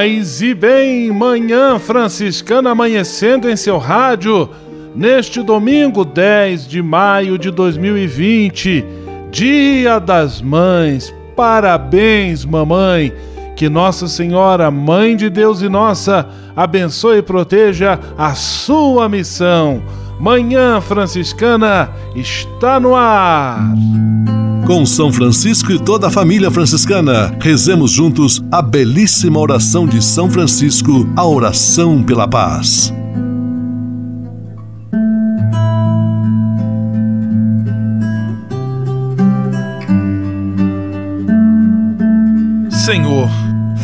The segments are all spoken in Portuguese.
Paz e bem, manhã franciscana amanhecendo em seu rádio, neste domingo 10 de maio de 2020, Dia das Mães. Parabéns, mamãe! Que Nossa Senhora, Mãe de Deus e nossa, abençoe e proteja a sua missão. Manhã Franciscana está no ar. Com São Francisco e toda a família franciscana, rezemos juntos a belíssima oração de São Francisco, a oração pela paz. Senhor,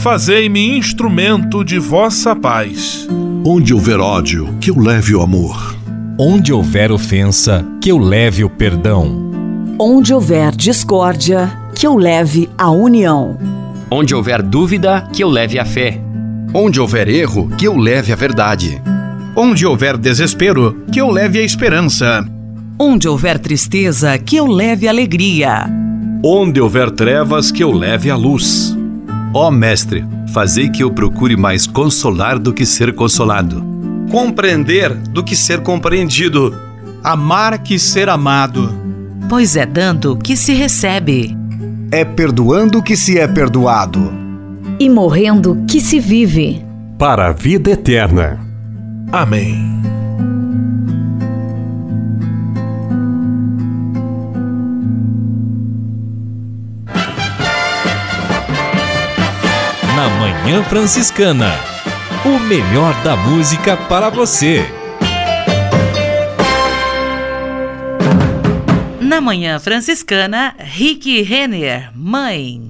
fazei-me instrumento de vossa paz. Onde houver ódio, que eu leve o amor. Onde houver ofensa, que eu leve o perdão. Onde houver discórdia, que eu leve a união. Onde houver dúvida, que eu leve a fé. Onde houver erro, que eu leve a verdade. Onde houver desespero, que eu leve a esperança. Onde houver tristeza, que eu leve alegria. Onde houver trevas, que eu leve a luz. Ó Mestre, fazei que eu procure mais consolar do que ser consolado. Compreender do que ser compreendido. Amar que ser amado. Pois é dando que se recebe. É perdoando que se é perdoado. E morrendo que se vive. Para a vida eterna. Amém. Na Manhã Franciscana. O melhor da música para você. Na Manhã Franciscana, Rick Renner, Mãe.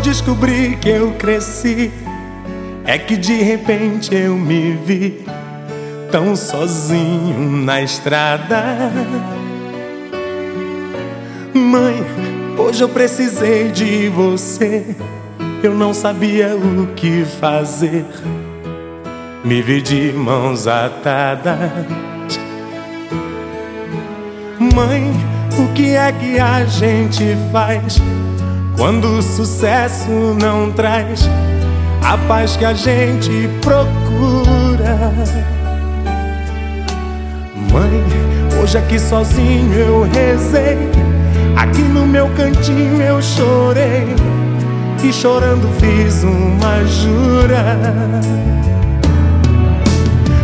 Descobri que eu cresci. É que de repente eu me vi tão sozinho na estrada. Mãe, hoje eu precisei de você. Eu não sabia o que fazer. Me vi de mãos atadas. Mãe, o que é que a gente faz quando o sucesso não traz a paz que a gente procura? Mãe, hoje aqui sozinho eu rezei, aqui no meu cantinho eu chorei e chorando fiz uma jura.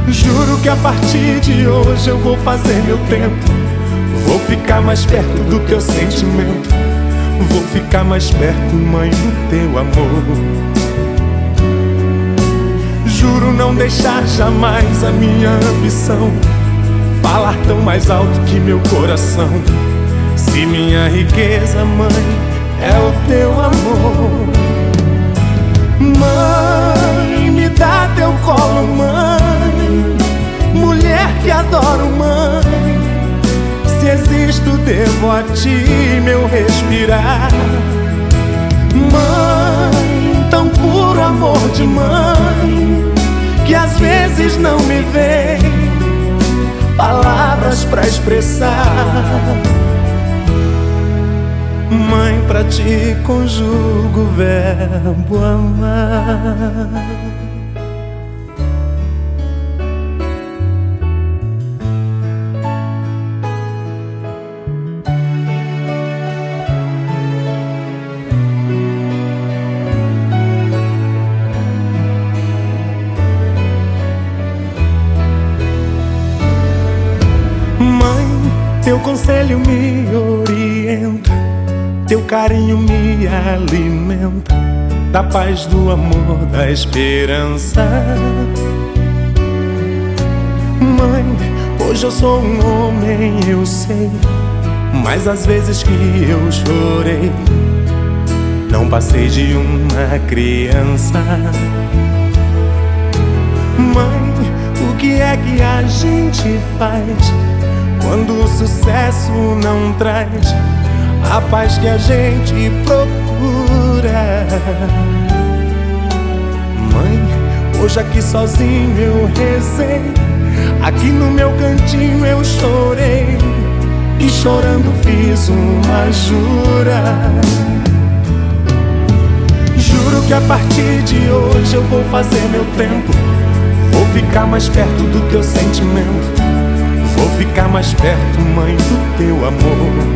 Juro que a partir de hoje eu vou fazer meu tempo. Vou ficar mais perto do teu sentimento. Vou ficar mais perto, mãe, do teu amor. Juro não deixar jamais a minha ambição falar tão mais alto que meu coração. Se minha riqueza, mãe, é o teu amor. Mãe, me dá teu colo, mãe. Mulher que adoro, mãe. Se existo, devo a ti meu respirar. Mãe, tão puro amor de mãe, que às vezes não me vem palavras pra expressar. Mãe, pra ti conjugo o verbo amar. Paz, do amor, da esperança. Mãe, hoje eu sou um homem, eu sei, mas às vezes que eu chorei, não passei de uma criança. Mãe, o que é que a gente faz? Quando o sucesso não traz a paz que a gente procura. Mãe, hoje aqui sozinho eu rezei, aqui no meu cantinho eu chorei, e chorando fiz uma jura. Juro que a partir de hoje eu vou fazer meu tempo, vou ficar mais perto do teu sentimento. Vou ficar mais perto, mãe, do teu amor.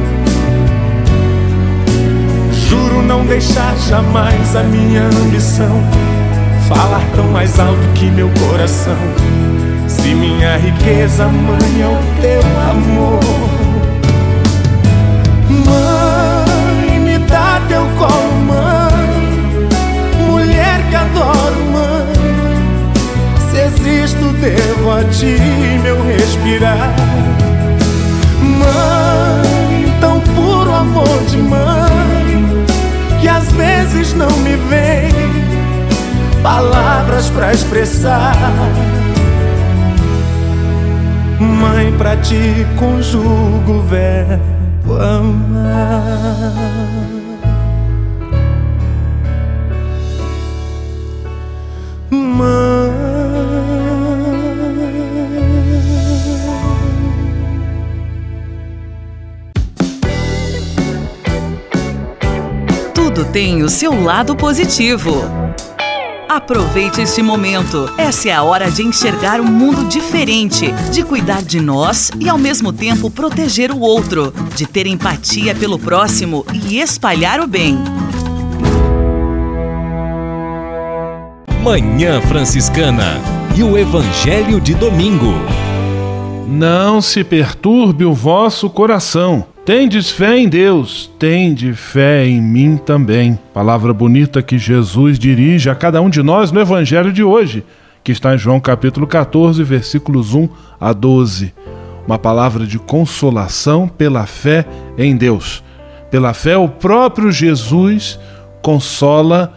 Não deixar jamais a minha ambição falar tão mais alto que meu coração. Se minha riqueza, mãe, é o teu amor. Mãe, me dá teu colo, mãe. Mulher que adoro, mãe. Se existo, devo a ti meu respirar. Mãe, tão puro amor de mãe, às vezes não me vem palavras para expressar. Mãe, pra ti conjugo o verbo amar. Tem o seu lado positivo. Aproveite este momento. Essa é a hora de enxergar um mundo diferente, de cuidar de nós e ao mesmo tempo proteger o outro, de ter empatia pelo próximo e espalhar o bem. Manhã Franciscana e o Evangelho de Domingo. Não se perturbe o vosso coração. Tendes fé em Deus, tende fé em mim também. Palavra bonita que Jesus dirige a cada um de nós no Evangelho de hoje, que está em João capítulo 14, versículos 1 a 12. Uma palavra de consolação pela fé em Deus. Pela fé, o próprio Jesus consola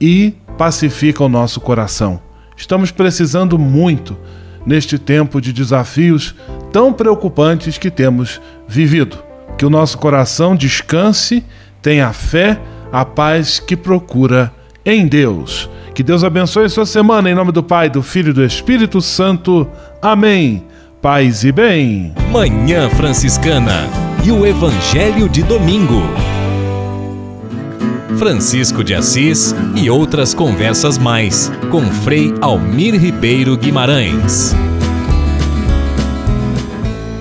e pacifica o nosso coração. Estamos precisando muito neste tempo de desafios tão preocupantes que temos vivido. Que o nosso coração descanse, tenha fé, a paz que procura em Deus. Que Deus abençoe sua semana em nome do Pai, do Filho e do Espírito Santo. Amém. Paz e bem. Manhã Franciscana e o Evangelho de Domingo. Francisco de Assis e outras conversas mais com Frei Almir Ribeiro Guimarães.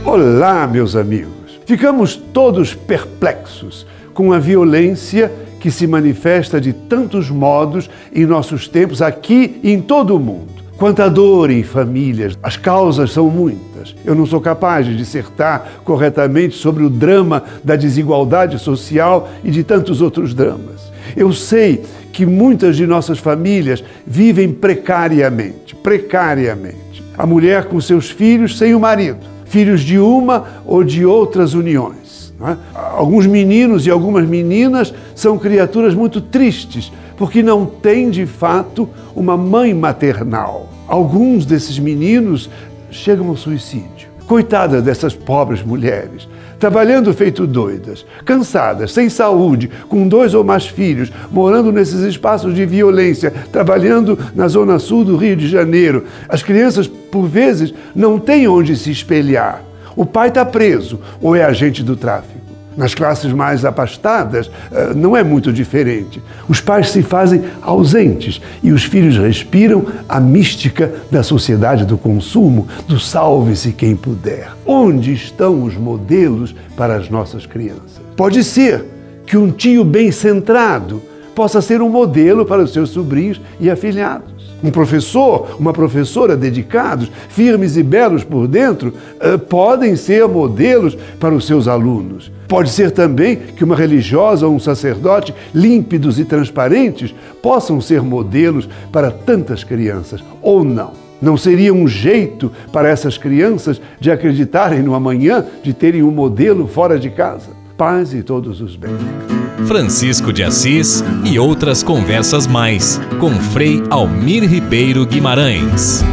Olá, meus amigos. Ficamos todos perplexos com a violência que se manifesta de tantos modos em nossos tempos aqui e em todo o mundo. Quanta dor em famílias, as causas são muitas. Eu não sou capaz de dissertar corretamente sobre o drama da desigualdade social e de tantos outros dramas. Eu sei que muitas de nossas famílias vivem precariamente, precariamente. A mulher com seus filhos sem o marido, filhos de uma ou de outras uniões. É? Alguns meninos e algumas meninas são criaturas muito tristes, porque não têm de fato uma mãe maternal. Alguns desses meninos chegam ao suicídio. Coitadas dessas pobres mulheres, trabalhando feito doidas, cansadas, sem saúde, com dois ou mais filhos, morando nesses espaços de violência, trabalhando na zona sul do Rio de Janeiro. As crianças, por vezes, não têm onde se espelhar. O pai está preso ou é agente do tráfico. Nas classes mais abastadas, não é muito diferente. Os pais se fazem ausentes e os filhos respiram a mística da sociedade do consumo, do salve-se quem puder. Onde estão os modelos para as nossas crianças? Pode ser que um tio bem centrado possa ser um modelo para os seus sobrinhos e afilhados. Um professor, uma professora dedicados, firmes e belos por dentro, uh, podem ser modelos para os seus alunos. Pode ser também que uma religiosa ou um sacerdote límpidos e transparentes possam ser modelos para tantas crianças, ou não. Não seria um jeito para essas crianças de acreditarem no amanhã, de terem um modelo fora de casa? Paz e todos os bens. Francisco de Assis e outras conversas mais com Frei Almir Ribeiro Guimarães.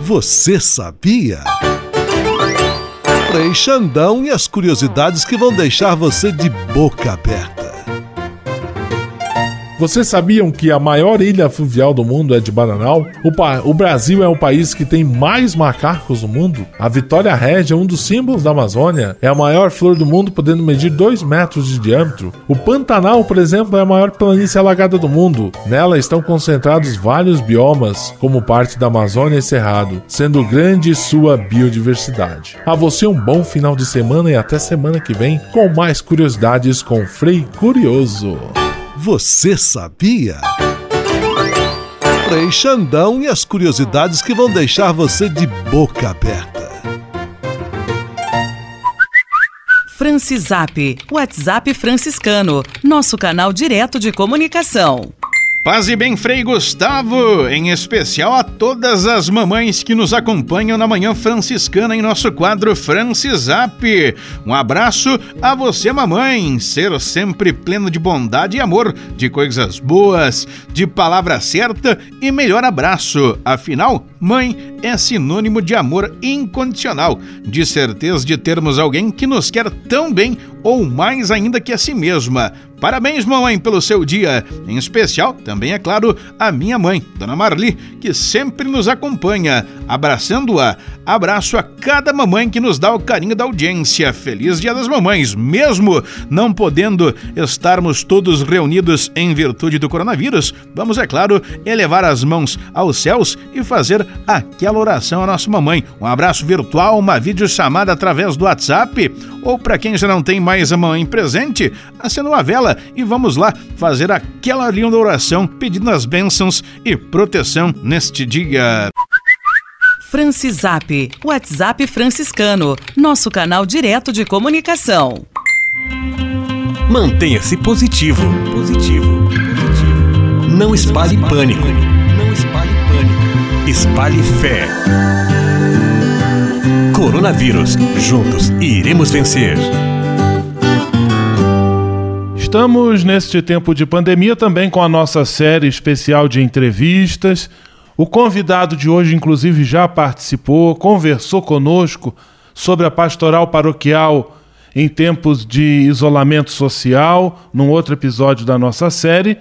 Você sabia? Frei Xandão e as curiosidades que vão deixar você de boca aberta. Vocês sabiam que a maior ilha fluvial do mundo é de Bananal? O, o, Brasil é o país que tem mais macacos no mundo? A Vitória Régia, um dos símbolos da Amazônia, é a maior flor do mundo, podendo medir 2 metros de diâmetro. O Pantanal, por exemplo, é a maior planície alagada do mundo. Nela estão concentrados vários biomas, como parte da Amazônia e Cerrado, sendo grande sua biodiversidade. A você um bom final de semana e até semana que vem com mais curiosidades com Frei Curioso. Você sabia? Frei Xandão e as curiosidades que vão deixar você de boca aberta. Francisap, WhatsApp franciscano, nosso canal direto de comunicação. Paz e bem, Frei Gustavo, em especial a todas as mamães que nos acompanham na Manhã Franciscana em nosso quadro Francisap. Um abraço a você, mamãe, ser sempre pleno de bondade e amor, de coisas boas, de palavra certa e melhor abraço. Afinal, mãe é sinônimo de amor incondicional, de certeza de termos alguém que nos quer tão bem ou mais ainda que a si mesma. Parabéns, mamãe, pelo seu dia. Em especial, também é claro, a minha mãe, Dona Marli, que sempre nos acompanha. Abraçando-a, abraço a cada mamãe que nos dá o carinho da audiência. Feliz Dia das Mamães, mesmo não podendo estarmos todos reunidos em virtude do coronavírus. Vamos, é claro, elevar as mãos aos céus e fazer aquela oração à nossa mamãe. Um abraço virtual, uma videochamada através do WhatsApp ou para quem já não tem mais a mãe presente, acenda uma vela e vamos lá fazer aquela linda oração pedindo as bênçãos e proteção neste dia. Francisap, WhatsApp franciscano, nosso canal direto de comunicação. Mantenha-se positivo. Positivo. Positivo. Não espalhe pânico. Não espalhe pânico. Espalhe fé. Coronavírus. Juntos iremos vencer. Estamos neste tempo de pandemia também com a nossa série especial de entrevistas. O convidado de hoje, inclusive, já participou, conversou conosco sobre a pastoral paroquial em tempos de isolamento social, num outro episódio da nossa série.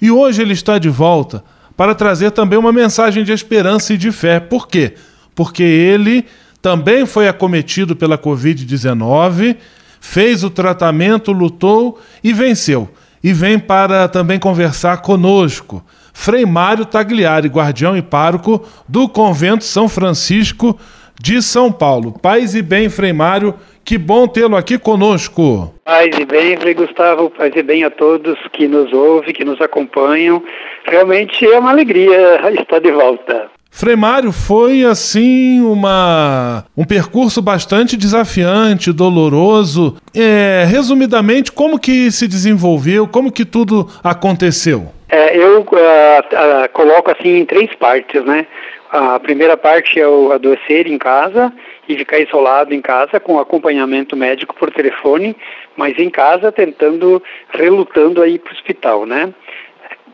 E hoje ele está de volta para trazer também uma mensagem de esperança e de fé. Por quê? Porque ele também foi acometido pela Covid-19 fez o tratamento, lutou e venceu. E vem para também conversar conosco. Frei Mário Tagliari, guardião e pároco do Convento São Francisco de São Paulo. Paz e bem, Frei Mário, que bom tê-lo aqui conosco. Paz e bem, Frei Gustavo, paz e bem a todos que nos ouvem, que nos acompanham. Realmente é uma alegria estar de volta. Frei Mário foi assim uma um percurso bastante desafiante, doloroso. É, resumidamente, como que se desenvolveu, como que tudo aconteceu? É, eu uh, uh, coloco assim em três partes, né? A primeira parte é o adoecer em casa e ficar isolado em casa com acompanhamento médico por telefone, mas em casa tentando, relutando aí para o hospital, né?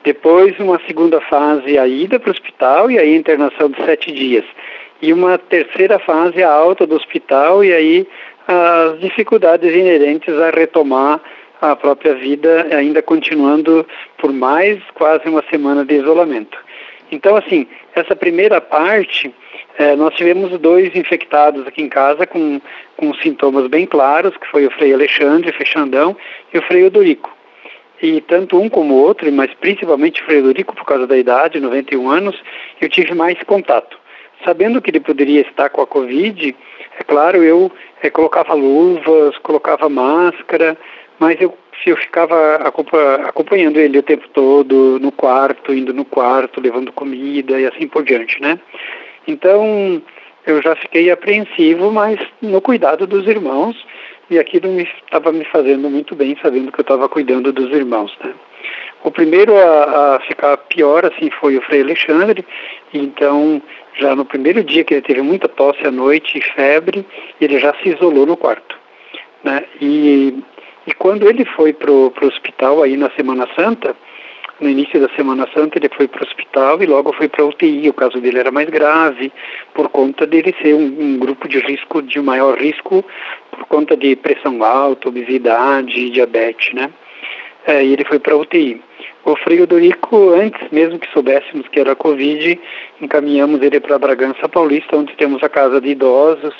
Depois, uma segunda fase, a ida para o hospital e aí a internação de sete dias. E uma terceira fase, a alta do hospital e aí as dificuldades inerentes a retomar a própria vida, ainda continuando por mais quase uma semana de isolamento. Então, assim, essa primeira parte, eh, nós tivemos dois infectados aqui em casa com, com sintomas bem claros, que foi o Frei Alexandre Fechandão e o Frei Odorico. E tanto um como o outro, mas principalmente Frederico, por causa da idade, 91 anos, eu tive mais contato. Sabendo que ele poderia estar com a Covid, é claro, eu é, colocava luvas, colocava máscara, mas eu, eu ficava acompanhando ele o tempo todo, no quarto, indo no quarto, levando comida e assim por diante, né? Então, eu já fiquei apreensivo, mas no cuidado dos irmãos, e aquilo estava me, me fazendo muito bem, sabendo que eu estava cuidando dos irmãos, né? O primeiro a, a, ficar pior assim foi o Frei Alexandre, então já no primeiro dia que ele teve muita tosse à noite e febre, ele já se isolou no quarto, né? E, e quando ele foi para o hospital aí na Semana Santa, no início da Semana Santa ele foi para o hospital e logo foi para a UTI. O caso dele era mais grave por conta dele ser um, um, grupo de risco, de maior risco, por conta de pressão alta, obesidade, diabetes, né? É, e ele foi para a UTI. O Frei antes mesmo que soubéssemos que era Covid, encaminhamos ele para Bragança Paulista, onde temos a casa de idosos,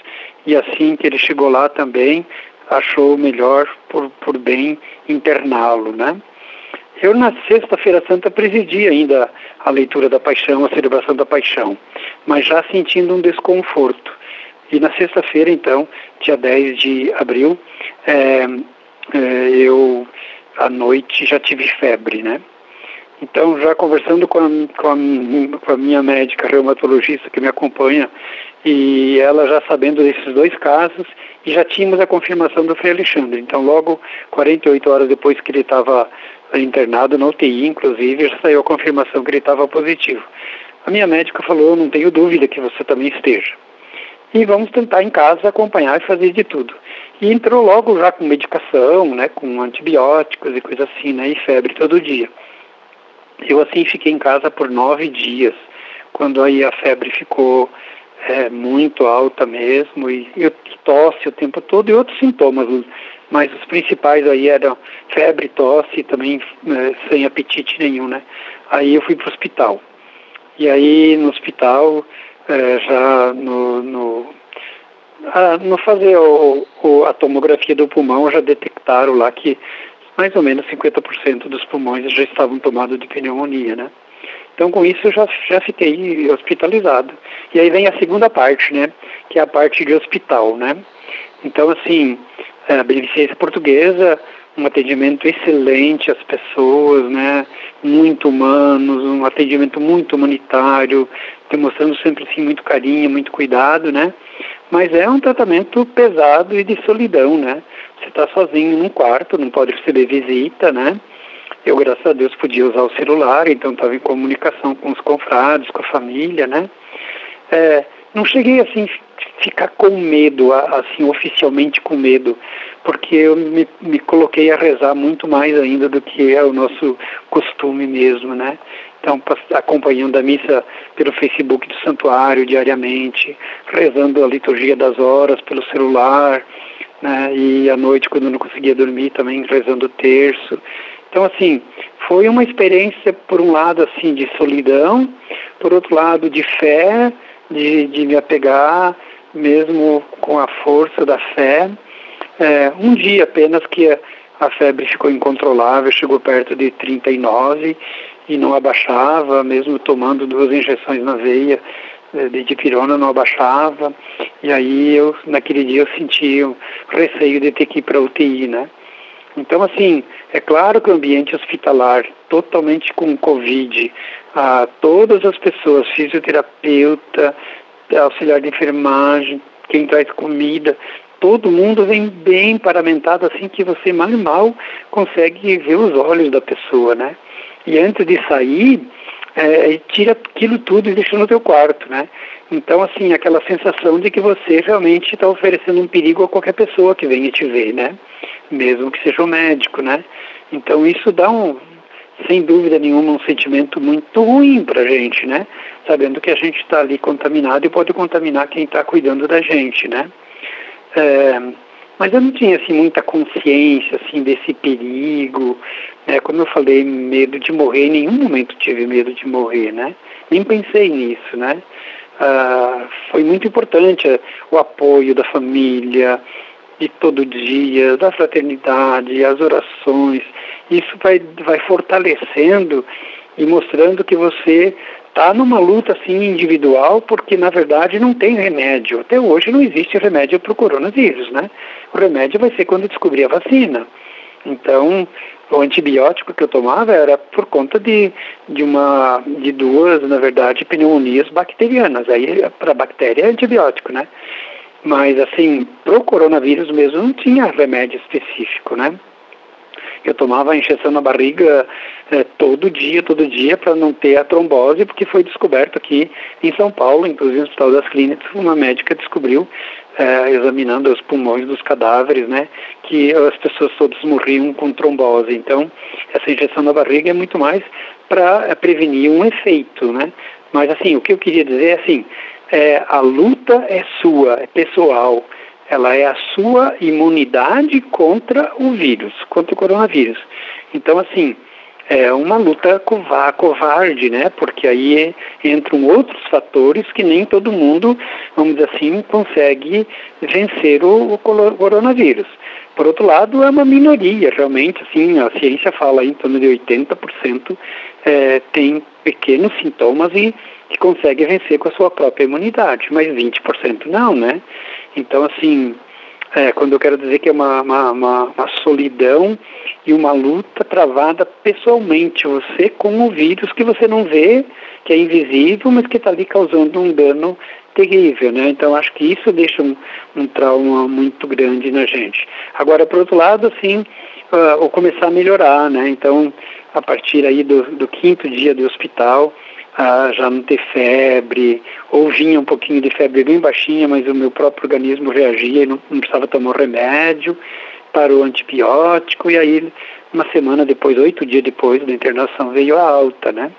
e assim que ele chegou lá também, achou melhor por, por bem interná-lo, né? Eu, na Sexta-feira Santa, presidi ainda a leitura da paixão, a celebração da paixão, mas já sentindo um desconforto. E na sexta-feira, então, dia 10 de abril, é, é, eu à noite já tive febre, né? Então, já conversando com a, com a, com a minha médica reumatologista que me acompanha, e ela já sabendo desses dois casos, e já tínhamos a confirmação do Frei Alexandre. Então, logo 48 horas depois que ele estava internado na UTI, inclusive, já saiu a confirmação que ele estava positivo. A minha médica falou: não tenho dúvida que você também esteja. E vamos tentar em casa acompanhar e fazer de tudo. E entrou logo já com medicação, né, com antibióticos e coisa assim, né, e febre todo dia. Eu assim fiquei em casa por nove dias, quando aí a febre ficou é, muito alta mesmo, e, e tosse o tempo todo e outros sintomas, mas os principais aí eram febre, tosse e também é, sem apetite nenhum, né? Aí eu fui para o hospital. E aí no hospital, é, já no, no, a, no fazer o, o, a tomografia do pulmão, já detectaram lá que mais ou menos 50% dos pulmões já estavam tomados de pneumonia, né? Então, com isso, eu já, já fiquei hospitalizado. E aí vem a segunda parte, né? Que é a parte de hospital, né? Então, assim, a Beneficência Portuguesa, um atendimento excelente às pessoas, né? Muito humanos, um atendimento muito humanitário, demonstrando sempre, assim, muito carinho, muito cuidado, né? Mas é um tratamento pesado e de solidão, né? Você está sozinho num quarto, não pode receber visita, né? Eu, graças a Deus, podia usar o celular, então estava em comunicação com os confrades, com a família, né? É, não cheguei assim ficar com medo, assim oficialmente com medo, porque eu me, me coloquei a rezar muito mais ainda do que é o nosso costume mesmo, né? Então, acompanhando a missa pelo Facebook do santuário diariamente, rezando a liturgia das horas pelo celular, né? E à noite, quando não conseguia dormir, também rezando o terço. Então, assim, foi uma experiência, por um lado, assim, de solidão, por outro lado, de fé, de, de me apegar, mesmo com a força da fé. É, um dia apenas que a, a febre ficou incontrolável, chegou perto de 39 e não abaixava, mesmo tomando duas injeções na veia é, de dipirona, não abaixava. E aí eu, naquele dia, eu senti o receio de ter que ir para UTI, né? Então, assim, é claro que o ambiente hospitalar, totalmente com Covid, a todas as pessoas, fisioterapeuta, auxiliar de enfermagem, quem traz comida, todo mundo vem bem paramentado assim que você mal mal consegue ver os olhos da pessoa, né? E antes de sair, é, tira aquilo tudo e deixa no teu quarto, né? Então, assim, aquela sensação de que você realmente está oferecendo um perigo a qualquer pessoa que venha te ver, né? Mesmo que seja o um médico, né? Então, isso dá um, sem dúvida nenhuma, um sentimento muito ruim para a gente, né? Sabendo que a gente está ali contaminado e pode contaminar quem está cuidando da gente, né? É, mas eu não tinha assim muita consciência assim desse perigo, né? Como eu falei, medo de morrer. Em nenhum momento tive medo de morrer, né? Nem pensei nisso, né? Ah, foi muito importante o apoio da família, de todo dia, da fraternidade, as orações. Isso vai, vai fortalecendo e mostrando que você está numa luta assim individual, porque na verdade não tem remédio. Até hoje não existe remédio para o coronavírus, né? O remédio vai ser quando descobrir a vacina. Então, o antibiótico que eu tomava era por conta de, de uma de duas, na verdade, pneumonias bacterianas. Aí para bactéria é antibiótico, né? Mas assim, pro coronavírus mesmo não tinha remédio específico, né? Eu tomava a injeção na barriga é, todo dia, todo dia, para não ter a trombose, porque foi descoberto aqui em São Paulo, inclusive no Hospital das Clínicas, uma médica descobriu, é, examinando os pulmões dos cadáveres, né, que as pessoas todas morriam com trombose. Então, essa injeção na barriga é muito mais para é, prevenir um efeito, né? Mas assim, o que eu queria dizer é assim, é, a luta é sua, é pessoal ela é a sua imunidade contra o vírus, contra o coronavírus. Então, assim, é uma luta covarde, né? Porque aí entram outros fatores que nem todo mundo, vamos dizer assim, consegue vencer o, o coronavírus. Por outro lado, é uma minoria, realmente, assim, a ciência fala em torno de 80% é, tem pequenos sintomas e que consegue vencer com a sua própria imunidade, mas 20% não, né? Então, assim, é, quando eu quero dizer que é uma, uma, uma, uma, solidão e uma luta travada pessoalmente, você com o vírus que você não vê, que é invisível, mas que está ali causando um dano terrível, né? Então acho que isso deixa um, um trauma muito grande na gente. Agora, por outro lado, assim, uh, ou começar a melhorar, né? Então, a partir aí do, do quinto dia do hospital, a já não ter febre, ou vinha um pouquinho de febre bem baixinha, mas o meu próprio organismo reagia e não, não precisava tomar remédio, parou o antibiótico, e aí uma semana depois, oito dias depois da internação, veio a alta, né?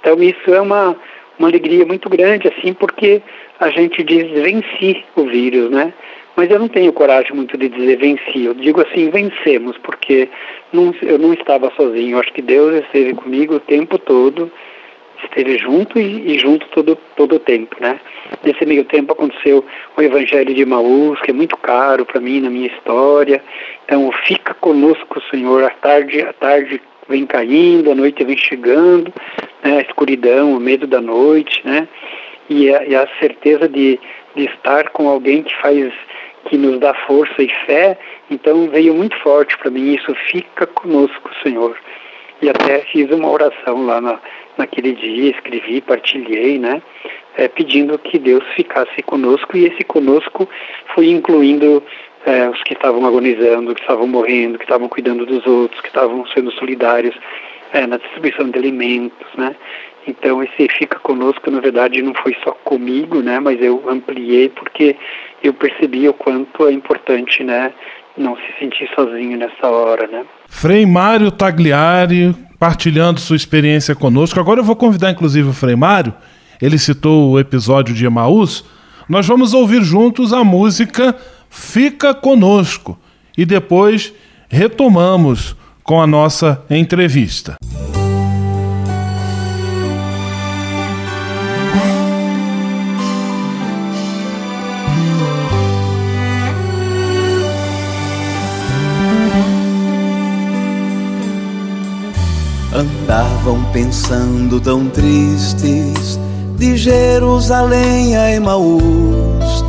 Então isso é uma, uma alegria muito grande, assim, porque a gente diz venci o vírus, né? Mas eu não tenho coragem muito de dizer venci, eu digo assim, vencemos, porque não, eu não estava sozinho, eu acho que Deus esteve comigo o tempo todo, esteve junto e, e, junto todo, todo o tempo, né? Nesse meio tempo aconteceu o Evangelho de Maús, que é muito caro para mim, na minha história. Então, fica conosco, Senhor, a tarde, a tarde vem caindo, a noite vem chegando, né? a escuridão, o medo da noite, né? E a, e a certeza de, de estar com alguém que faz, que nos dá força e fé, então veio muito forte para mim isso, fica conosco, Senhor. E até fiz uma oração lá na, naquele dia, escrevi, partilhei, né? É, pedindo que Deus ficasse conosco e esse conosco foi incluindo é, os que estavam agonizando, que estavam morrendo, que estavam cuidando dos outros, que estavam sendo solidários é, na distribuição de alimentos, né? Então esse fica conosco, na verdade, não foi só comigo, né? Mas eu ampliei porque eu percebi o quanto é importante, né? Não se sentir sozinho nessa hora, né? Frei Mário Tagliari, partilhando sua experiência conosco. Agora eu vou convidar, inclusive, o Frei Mário, ele citou o episódio de Emaús. Nós vamos ouvir juntos a música Fica Conosco e depois retomamos com a nossa entrevista. Andavam pensando tão tristes de Jerusalém a Emaús,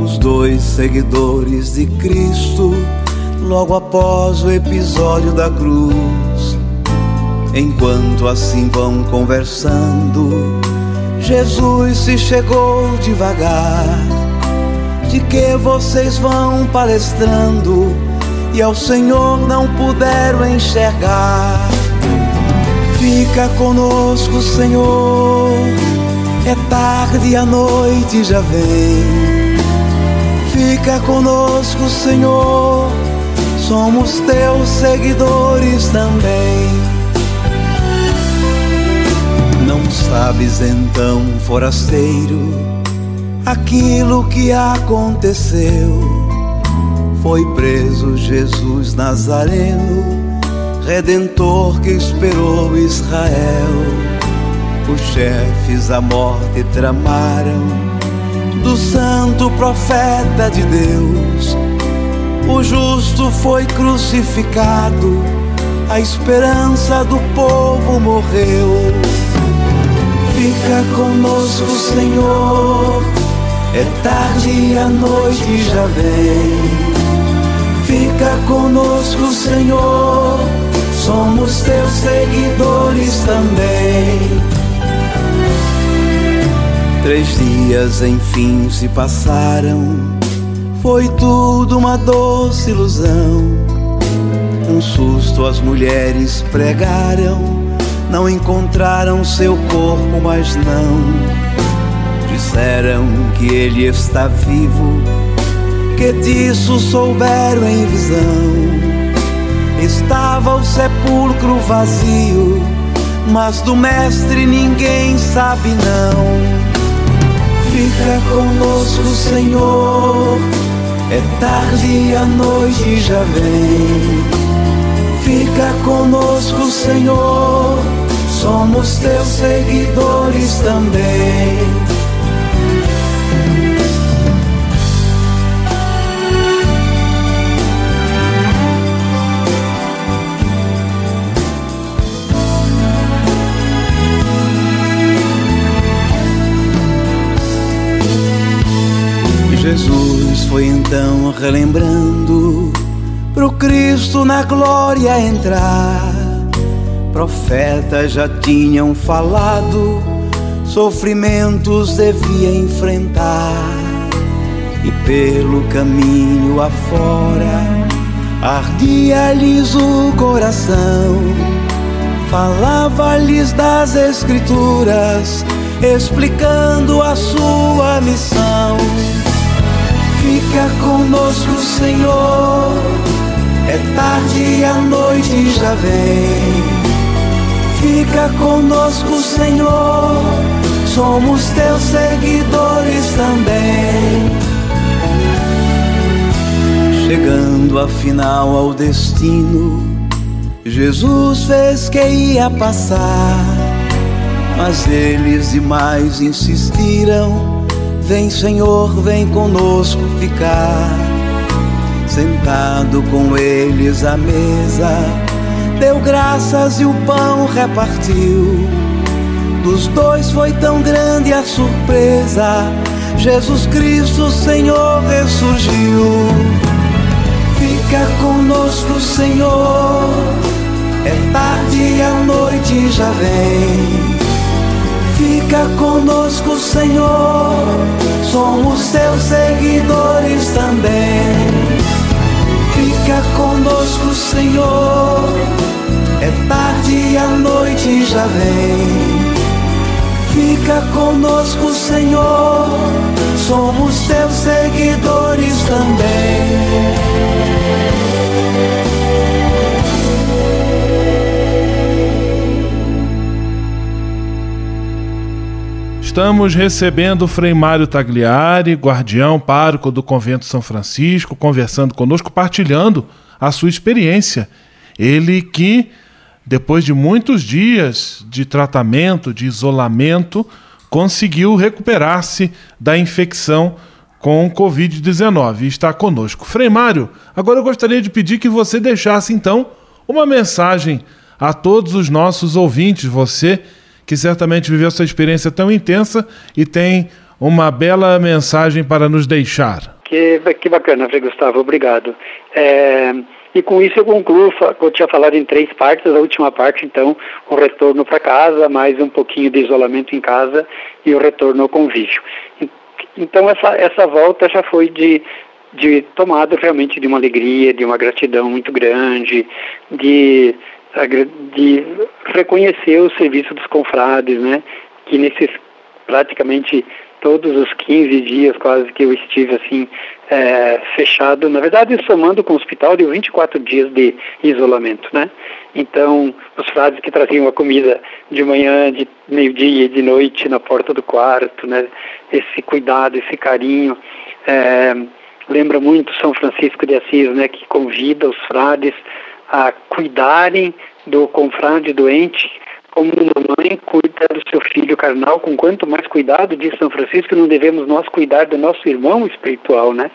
os dois seguidores de Cristo, logo após o episódio da cruz. Enquanto assim vão conversando, Jesus se chegou devagar. De que vocês vão palestrando e ao Senhor não puderam enxergar? Fica conosco, Senhor. É tarde e a noite já vem. Fica conosco, Senhor. Somos teus seguidores também. Não sabes então, forasteiro, aquilo que aconteceu. Foi preso Jesus Nazareno redentor que esperou Israel. Os chefes a morte tramaram do santo profeta de Deus. O justo foi crucificado, a esperança do povo morreu. Fica conosco, Senhor, é tarde e a noite já vem. Fica conosco, Senhor, somos teus seguidores também. Três dias enfim se passaram, foi tudo uma doce ilusão. Um susto as mulheres pregaram, não encontraram seu corpo, mas não. Disseram que ele está vivo que disso souberam em visão. Estava o sepulcro vazio, mas do Mestre ninguém sabe não. Fica conosco, Senhor, é tarde e a noite já vem. Fica conosco, Senhor, somos teus seguidores também. Jesus foi então relembrando pro Cristo na glória entrar. Profetas já tinham falado, sofrimentos devia enfrentar. E pelo caminho afora, ardia-lhes o coração. Falava-lhes das Escrituras, explicando a sua missão. Fica conosco, Senhor. É tarde e a noite já vem. Fica conosco, Senhor. Somos teus seguidores também. Chegando afinal ao destino, Jesus fez que ia passar. Mas eles demais insistiram Vem, Senhor, vem conosco ficar. Sentado com eles à mesa, deu graças e o pão repartiu. Dos dois foi tão grande a surpresa. Jesus Cristo, Senhor, ressurgiu. Fica conosco, Senhor. É tarde e a noite já vem. Fica conosco, Senhor. Somos teus seguidores também. Fica conosco, Senhor. É tarde e a noite já vem. Fica conosco, Senhor. Somos teus seguidores também. Estamos recebendo o Frei Mário Tagliari, guardião pároco do Convento São Francisco, conversando conosco, partilhando a sua experiência. Ele que, depois de muitos dias de tratamento, de isolamento, conseguiu recuperar-se da infecção com Covid-19 e está conosco. Frei Mário, agora eu gostaria de pedir que você deixasse então uma mensagem a todos os nossos ouvintes, você que certamente viveu essa experiência tão intensa e tem uma bela mensagem para nos deixar. Que, que bacana, Frei Gustavo, obrigado. É, e com isso eu concluo, eu tinha falado em três partes, a última parte, então, o retorno para casa, mais um pouquinho de isolamento em casa e o retorno ao convívio. Então, essa, essa volta já foi de, de tomada realmente de uma alegria, de uma gratidão muito grande, de de reconhecer o serviço dos confrades, né? Que nesses praticamente todos os 15 dias quase que eu estive assim é, fechado, na verdade somando com o hospital de 24 dias de isolamento, né? Então os frades que traziam a comida de manhã, de meio-dia e de noite na porta do quarto, né? Esse cuidado, esse carinho, é, lembra muito São Francisco de Assis, né? Que convida os frades a cuidarem do confrade doente como uma mãe cuida do seu filho carnal, com quanto mais cuidado, diz São Francisco, não devemos nós cuidar do nosso irmão espiritual, né?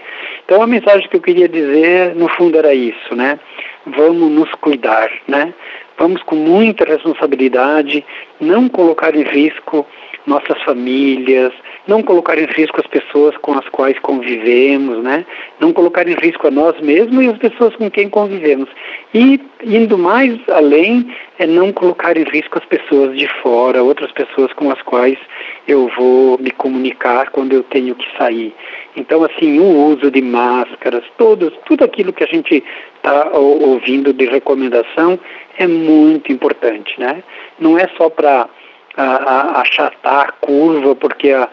Então a mensagem que eu queria dizer, no fundo, era isso, né? Vamos nos cuidar, né? Vamos com muita responsabilidade não colocar em risco nossas famílias não colocar em risco as pessoas com as quais convivemos, né? Não colocar em risco a nós mesmos e as pessoas com quem convivemos. E indo mais além, é não colocar em risco as pessoas de fora, outras pessoas com as quais eu vou me comunicar quando eu tenho que sair. Então, assim, o uso de máscaras, todos, tudo aquilo que a gente está ouvindo de recomendação é muito importante, né? Não é só para achatar a curva porque, a,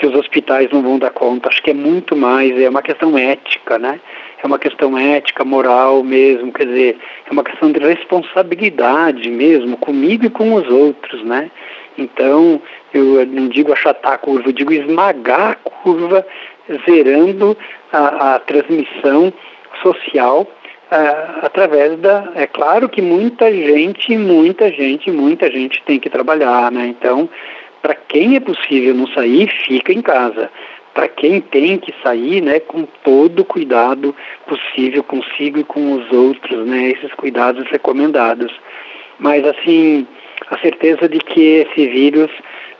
porque os hospitais não vão dar conta. Acho que é muito mais, é uma questão ética, né? É uma questão ética, moral mesmo, quer dizer, é uma questão de responsabilidade mesmo, comigo e com os outros, né? Então, eu não digo achatar a curva, eu digo esmagar a curva, zerando a, a transmissão social uh, através da. É claro que muita gente, muita gente, muita gente tem que trabalhar, né? Então, para quem é possível não sair, fica em casa. Para quem tem que sair, né, com todo o cuidado possível consigo e com os outros, né, esses cuidados recomendados. Mas, assim, a certeza de que esse vírus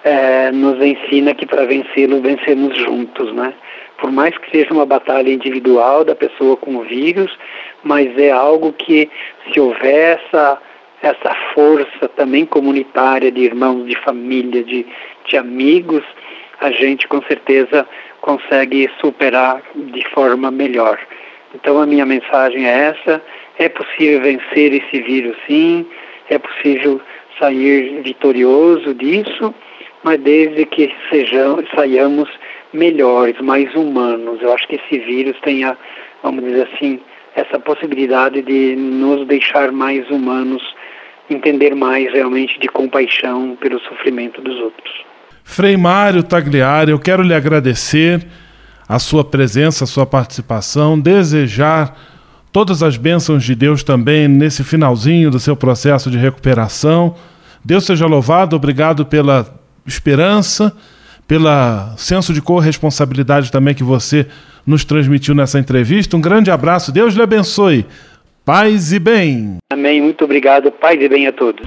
é, nos ensina que para vencê-lo, vencemos juntos, né? Por mais que seja uma batalha individual da pessoa com o vírus, mas é algo que, se houver essa, essa força também comunitária de irmãos, de família, de, de amigos, a gente com certeza consegue superar de forma melhor. Então a minha mensagem é essa: é possível vencer esse vírus, sim, é possível sair vitorioso disso, mas desde que sejamos, saiamos melhores, mais humanos. Eu acho que esse vírus tem, a, vamos dizer assim, essa possibilidade de nos deixar mais humanos, entender mais realmente de compaixão pelo sofrimento dos outros. Frei Mário Tagliari, eu quero lhe agradecer a sua presença, a sua participação, desejar todas as bênçãos de Deus também nesse finalzinho do seu processo de recuperação. Deus seja louvado, obrigado pela esperança, pelo senso de corresponsabilidade também que você nos transmitiu nessa entrevista. Um grande abraço, Deus lhe abençoe. Paz e bem. Amém, muito obrigado. Paz e bem a todos.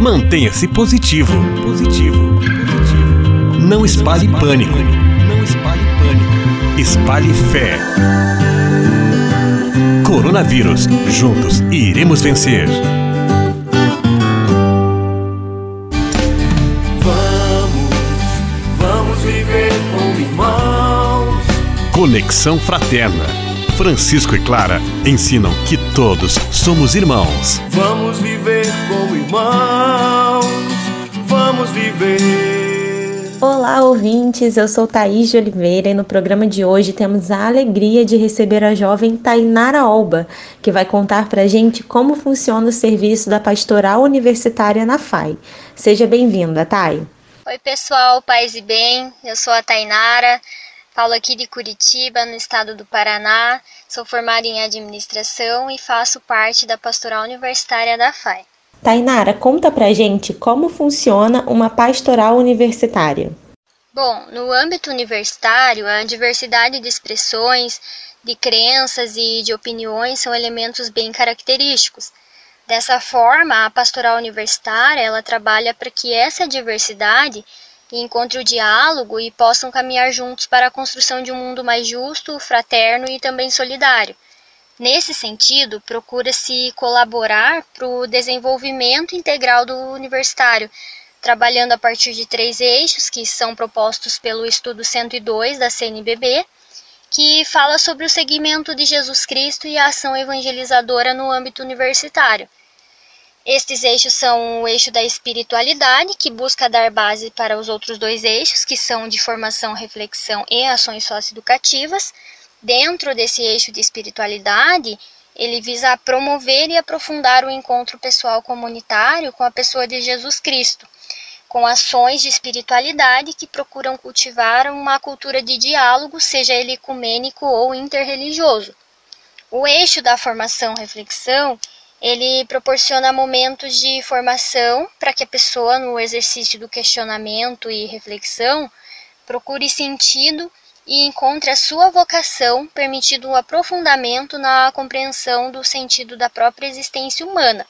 Mantenha-se positivo. Positivo. Positivo. Não espalhe pânico. Não espalhe pânico. Espalhe fé. Coronavírus. Juntos iremos vencer. Conexão Fraterna. Francisco e Clara ensinam que todos somos irmãos. Vamos viver como irmãos, vamos viver. Olá, ouvintes. Eu sou Thaís de Oliveira e no programa de hoje temos a alegria de receber a jovem Tainara Alba, que vai contar pra gente como funciona o serviço da pastoral universitária na FAI. Seja bem-vinda, Thay. Oi, pessoal, paz e bem. Eu sou a Tainara. Falo aqui de Curitiba, no estado do Paraná. Sou formada em administração e faço parte da pastoral universitária da FAI. Tainara, conta pra gente como funciona uma pastoral universitária. Bom, no âmbito universitário, a diversidade de expressões, de crenças e de opiniões são elementos bem característicos. Dessa forma, a pastoral universitária ela trabalha para que essa diversidade e encontre o diálogo e possam caminhar juntos para a construção de um mundo mais justo, fraterno e também solidário. Nesse sentido, procura-se colaborar para o desenvolvimento integral do universitário, trabalhando a partir de três eixos que são propostos pelo estudo 102 da CNBB, que fala sobre o segmento de Jesus Cristo e a ação evangelizadora no âmbito universitário. Estes eixos são o eixo da espiritualidade, que busca dar base para os outros dois eixos, que são de formação, reflexão e ações socioeducativas. Dentro desse eixo de espiritualidade, ele visa promover e aprofundar o encontro pessoal comunitário com a pessoa de Jesus Cristo, com ações de espiritualidade que procuram cultivar uma cultura de diálogo, seja ele ecumênico ou interreligioso. O eixo da formação-reflexão ele proporciona momentos de formação para que a pessoa, no exercício do questionamento e reflexão, procure sentido e encontre a sua vocação, permitindo um aprofundamento na compreensão do sentido da própria existência humana.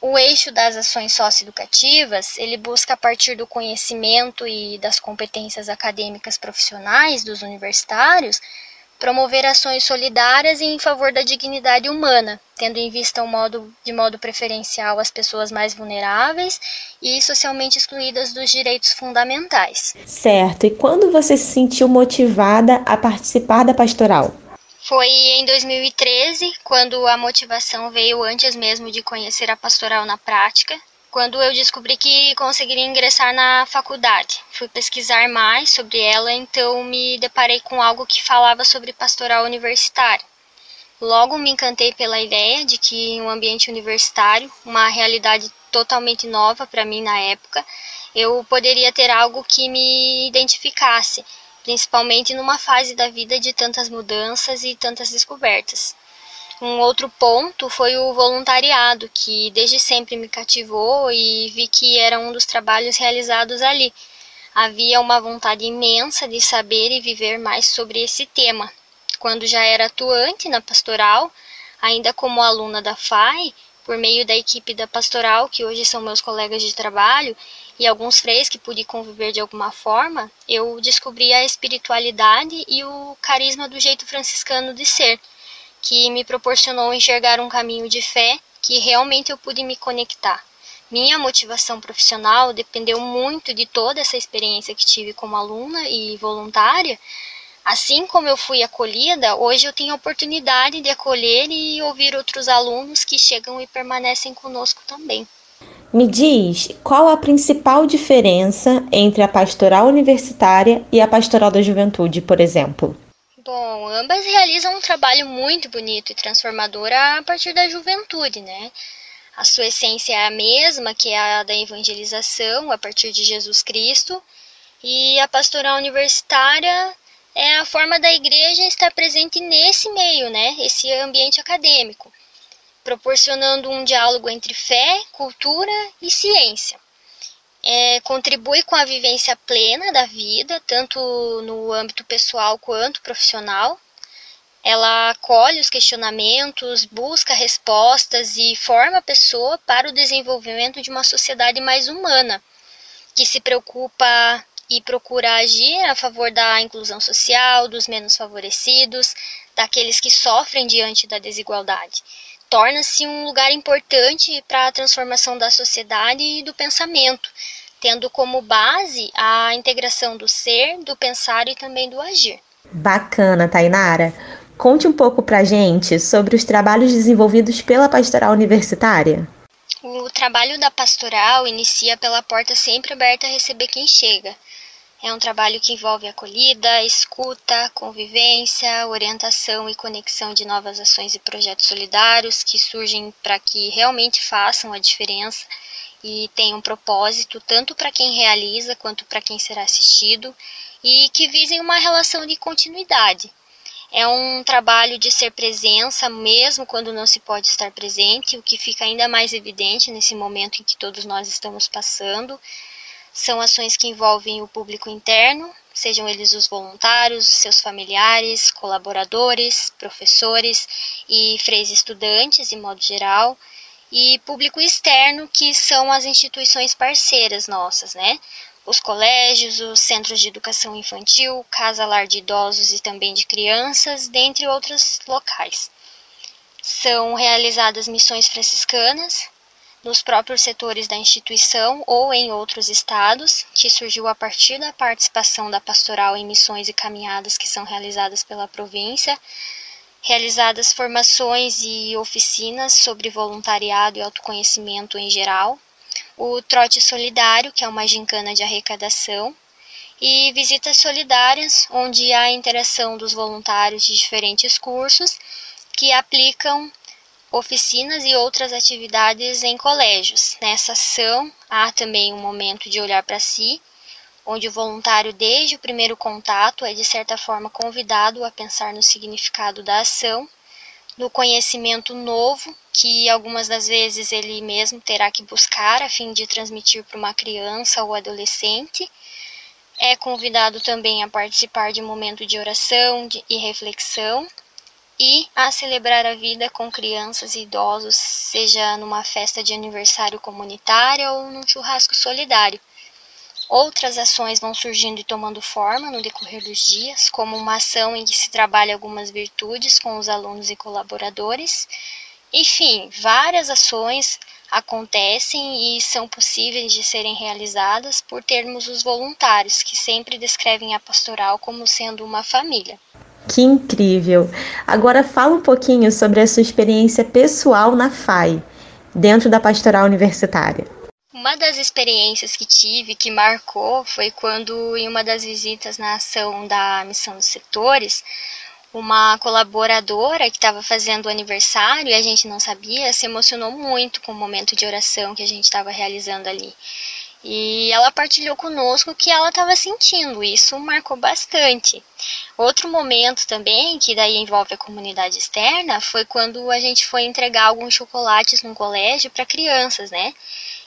O eixo das ações socioeducativas, ele busca a partir do conhecimento e das competências acadêmicas profissionais dos universitários, promover ações solidárias em favor da dignidade humana, tendo em vista o modo, de modo preferencial as pessoas mais vulneráveis e socialmente excluídas dos direitos fundamentais. Certo. E quando você se sentiu motivada a participar da pastoral? Foi em 2013, quando a motivação veio antes mesmo de conhecer a pastoral na prática, quando eu descobri que conseguiria ingressar na faculdade. Fui pesquisar mais sobre ela, então me deparei com algo que falava sobre pastoral universitária. Logo me encantei pela ideia de que em um ambiente universitário, uma realidade totalmente nova para mim na época, eu poderia ter algo que me identificasse, principalmente numa fase da vida de tantas mudanças e tantas descobertas. Um outro ponto foi o voluntariado, que desde sempre me cativou e vi que era um dos trabalhos realizados ali. Havia uma vontade imensa de saber e viver mais sobre esse tema. Quando já era atuante na pastoral, ainda como aluna da FAI, por meio da equipe da pastoral, que hoje são meus colegas de trabalho, e alguns freis que pude conviver de alguma forma, eu descobri a espiritualidade e o carisma do jeito franciscano de ser que me proporcionou enxergar um caminho de fé que realmente eu pude me conectar. Minha motivação profissional dependeu muito de toda essa experiência que tive como aluna e voluntária. Assim como eu fui acolhida, hoje eu tenho a oportunidade de acolher e ouvir outros alunos que chegam e permanecem conosco também. Me diz qual a principal diferença entre a pastoral universitária e a pastoral da juventude, por exemplo? Bom, ambas realizam um trabalho muito bonito e transformador a partir da juventude, né? A sua essência é a mesma, que é a da evangelização a partir de Jesus Cristo, e a pastoral universitária é a forma da igreja estar presente nesse meio, né? Esse ambiente acadêmico, proporcionando um diálogo entre fé, cultura e ciência é, contribui com a vivência plena da vida, tanto no âmbito pessoal quanto profissional. Ela acolhe os questionamentos, busca respostas e forma a pessoa para o desenvolvimento de uma sociedade mais humana, que se preocupa e procura agir a favor da inclusão social, dos menos favorecidos, daqueles que sofrem diante da desigualdade. Torna-se um lugar importante para a transformação da sociedade e do pensamento, tendo como base a integração do ser, do pensar e também do agir. Bacana, Tainara. Conte um pouco pra gente sobre os trabalhos desenvolvidos pela pastoral universitária. O trabalho da pastoral inicia pela porta sempre aberta a receber quem chega. É um trabalho que envolve acolhida, escuta, convivência, orientação e conexão de novas ações e projetos solidários que surgem para que realmente façam a diferença e tem um propósito tanto para quem realiza quanto para quem será assistido e que visem uma relação de continuidade. É um trabalho de ser presença mesmo quando não se pode estar presente, o que fica ainda mais evidente nesse momento em que todos nós estamos passando. São ações que envolvem o público interno, sejam eles os voluntários, seus familiares, colaboradores, professores e freis estudantes, em modo geral e público externo, que são as instituições parceiras nossas, né? Os colégios, os centros de educação infantil, casa lar de idosos e também de crianças, dentre outros locais. São realizadas missões franciscanas nos próprios setores da instituição ou em outros estados, que surgiu a partir da participação da pastoral em missões e caminhadas que são realizadas pela província, realizadas formações e oficinas sobre voluntariado e autoconhecimento em geral, o Trote Solidário, que é uma gincana de arrecadação, e visitas solidárias, onde há interação dos voluntários de diferentes cursos que aplicam oficinas e outras atividades em colégios. Nessa ação, há também um momento de olhar para si onde o voluntário, desde o primeiro contato, é de certa forma convidado a pensar no significado da ação, no conhecimento novo que algumas das vezes ele mesmo terá que buscar a fim de transmitir para uma criança ou adolescente. É convidado também a participar de um momento de oração e reflexão, e a celebrar a vida com crianças e idosos, seja numa festa de aniversário comunitária ou num churrasco solidário. Outras ações vão surgindo e tomando forma no decorrer dos dias, como uma ação em que se trabalha algumas virtudes com os alunos e colaboradores. Enfim, várias ações acontecem e são possíveis de serem realizadas por termos os voluntários, que sempre descrevem a pastoral como sendo uma família. Que incrível! Agora fala um pouquinho sobre a sua experiência pessoal na FAI, dentro da pastoral universitária. Uma das experiências que tive que marcou foi quando, em uma das visitas na ação da Missão dos Setores, uma colaboradora que estava fazendo o aniversário e a gente não sabia se emocionou muito com o momento de oração que a gente estava realizando ali. E ela partilhou conosco o que ela estava sentindo, isso marcou bastante. Outro momento também, que daí envolve a comunidade externa, foi quando a gente foi entregar alguns chocolates num colégio para crianças, né?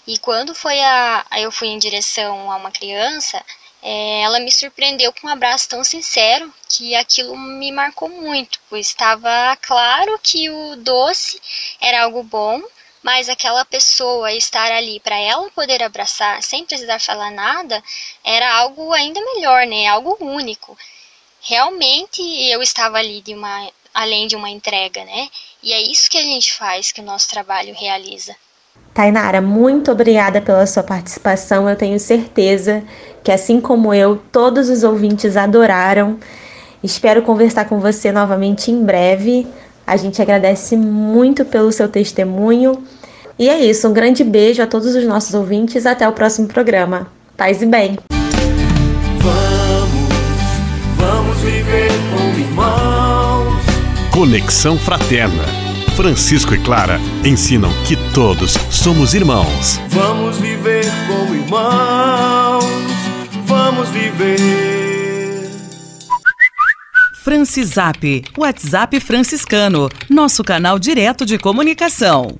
E quando foi a, eu fui em direção a uma criança, é, ela me surpreendeu com um abraço tão sincero que aquilo me marcou muito, pois estava claro que o doce era algo bom mas aquela pessoa estar ali para ela poder abraçar sem precisar falar nada era algo ainda melhor, né? Algo único. Realmente eu estava ali de uma além de uma entrega, né? E é isso que a gente faz, que o nosso trabalho realiza. Tainara, muito obrigada pela sua participação. Eu tenho certeza que, assim como eu, todos os ouvintes adoraram. Espero conversar com você novamente em breve. A gente agradece muito pelo seu testemunho. E é isso, um grande beijo a todos os nossos ouvintes. Até o próximo programa. Paz e bem. Vamos, vamos viver como irmãos. Conexão Fraterna. Francisco e Clara ensinam que todos somos irmãos. Vamos viver como irmãos. Vamos viver. Francisap, WhatsApp franciscano, nosso canal direto de comunicação.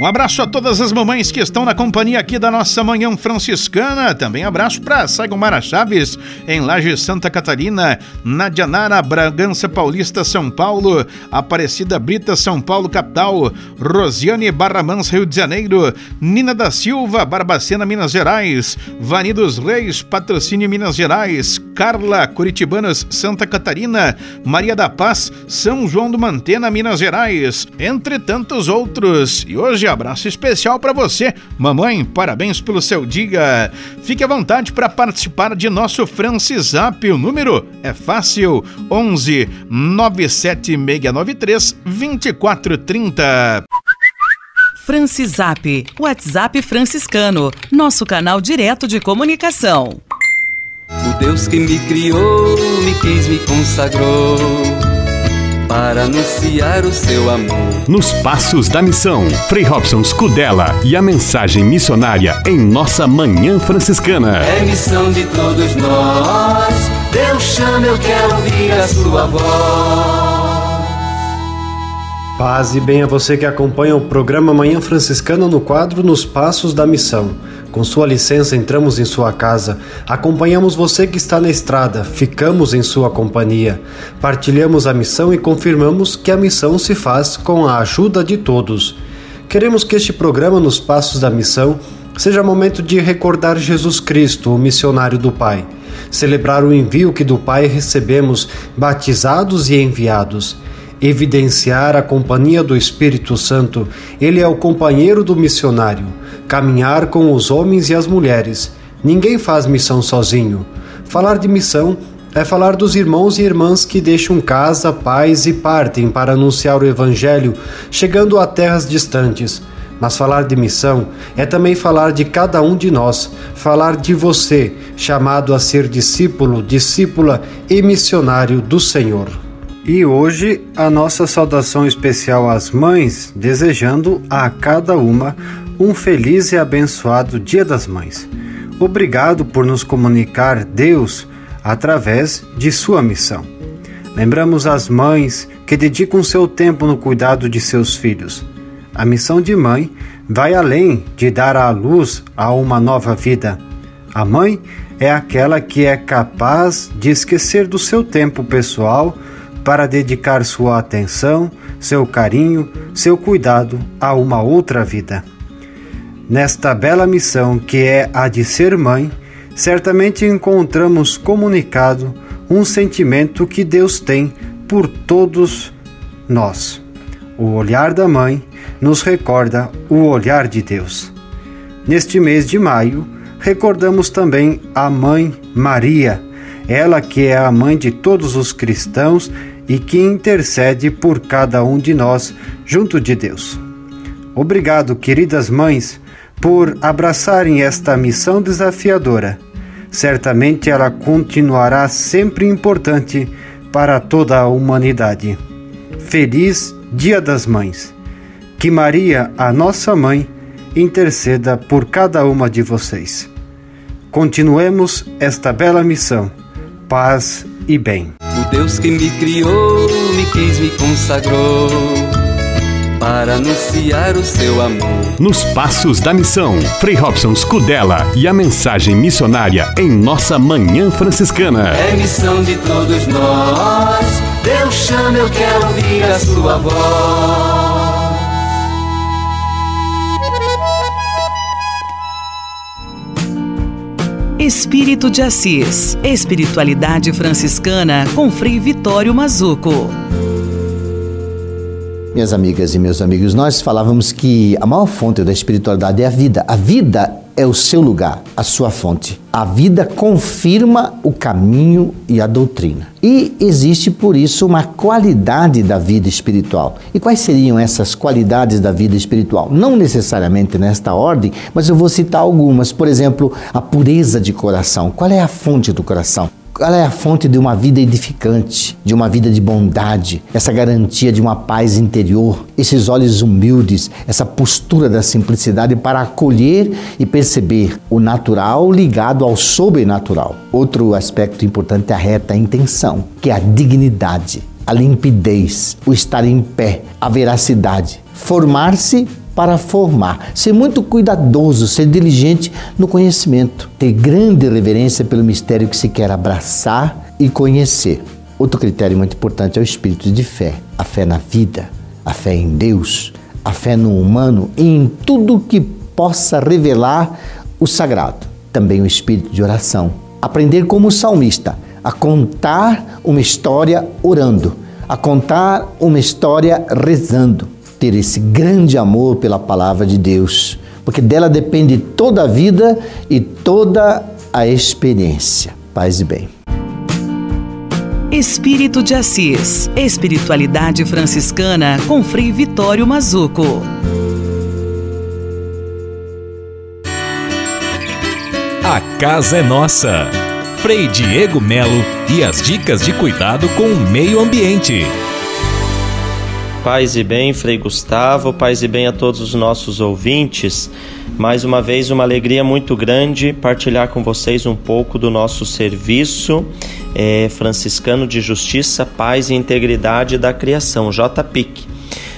Um abraço a todas as mamães que estão na companhia aqui da nossa Manhã Franciscana. Também abraço para Saigomara Chaves, em Laje Santa Catarina, Nadia Nara, Bragança Paulista, São Paulo, Aparecida Brita, São Paulo, capital, Rosiane Barramans, Rio de Janeiro, Nina da Silva, Barbacena, Minas Gerais, Vani dos Reis, Patrocínio, Minas Gerais, Carla, Curitibanos, Santa Catarina, Maria da Paz, São João do Mantena, Minas Gerais, entre tantos outros. E hoje abraço especial para você. Mamãe, parabéns pelo seu dia. Fique à vontade para participar de nosso Francisap. O número é fácil: 11 97693 2430. Francisap, WhatsApp franciscano, nosso canal direto de comunicação. O Deus que me criou, me quis, me consagrou para anunciar o seu amor. Nos Passos da Missão, Frei Robson Scudella e a mensagem missionária em nossa Manhã Franciscana. É missão de todos nós, Deus chama, eu quero ouvir a sua voz. Paz e bem a você que acompanha o programa Manhã Franciscana no quadro Nos Passos da Missão. Com sua licença, entramos em sua casa, acompanhamos você que está na estrada, ficamos em sua companhia, partilhamos a missão e confirmamos que a missão se faz com a ajuda de todos. Queremos que este programa Nos Passos da Missão seja momento de recordar Jesus Cristo, o missionário do Pai, celebrar o envio que do Pai recebemos, batizados e enviados. Evidenciar a companhia do Espírito Santo, ele é o companheiro do missionário, caminhar com os homens e as mulheres. Ninguém faz missão sozinho. Falar de missão é falar dos irmãos e irmãs que deixam casa, pais e partem para anunciar o Evangelho, chegando a terras distantes. Mas falar de missão é também falar de cada um de nós, falar de você, chamado a ser discípulo, discípula e missionário do Senhor. E hoje a nossa saudação especial às mães, desejando a cada uma um feliz e abençoado Dia das Mães. Obrigado por nos comunicar Deus através de sua missão. Lembramos as mães que dedicam seu tempo no cuidado de seus filhos. A missão de mãe vai além de dar à luz a uma nova vida. A mãe é aquela que é capaz de esquecer do seu tempo pessoal para dedicar sua atenção, seu carinho, seu cuidado a uma outra vida. Nesta bela missão que é a de ser mãe, certamente encontramos comunicado um sentimento que Deus tem por todos nós. O olhar da mãe nos recorda o olhar de Deus. Neste mês de maio, recordamos também a Mãe Maria, ela que é a mãe de todos os cristãos e que intercede por cada um de nós junto de Deus. Obrigado, queridas mães, por abraçarem esta missão desafiadora. Certamente ela continuará sempre importante para toda a humanidade. Feliz Dia das Mães! Que Maria, a nossa mãe, interceda por cada uma de vocês. Continuemos esta bela missão. Paz e bem. O Deus que me criou, me quis, me consagrou para anunciar o seu amor. Nos Passos da Missão, Frei Robson Scudella e a mensagem missionária em nossa Manhã Franciscana. É missão de todos nós. Deus chama, eu quero ouvir a sua voz. Espírito de Assis. Espiritualidade franciscana com Frei Vitório Mazuco. Minhas amigas e meus amigos, nós falávamos que a maior fonte da espiritualidade é a vida. A vida é o seu lugar, a sua fonte. A vida confirma o caminho e a doutrina. E existe por isso uma qualidade da vida espiritual. E quais seriam essas qualidades da vida espiritual? Não necessariamente nesta ordem, mas eu vou citar algumas. Por exemplo, a pureza de coração. Qual é a fonte do coração? Ela é a fonte de uma vida edificante, de uma vida de bondade, essa garantia de uma paz interior, esses olhos humildes, essa postura da simplicidade para acolher e perceber o natural ligado ao sobrenatural. Outro aspecto importante é a reta intenção, que é a dignidade, a limpidez, o estar em pé, a veracidade. Formar-se para formar, ser muito cuidadoso, ser diligente no conhecimento, ter grande reverência pelo mistério que se quer abraçar e conhecer. Outro critério muito importante é o espírito de fé, a fé na vida, a fé em Deus, a fé no humano e em tudo que possa revelar o sagrado. Também o espírito de oração. Aprender como salmista a contar uma história orando, a contar uma história rezando ter esse grande amor pela palavra de Deus, porque dela depende toda a vida e toda a experiência. Paz e bem. Espírito de Assis. Espiritualidade franciscana com Frei Vitório Mazuco. A casa é nossa. Frei Diego Melo e as dicas de cuidado com o meio ambiente. Paz e bem, Frei Gustavo, paz e bem a todos os nossos ouvintes. Mais uma vez, uma alegria muito grande partilhar com vocês um pouco do nosso serviço é, franciscano de justiça, paz e integridade da criação, JPIC.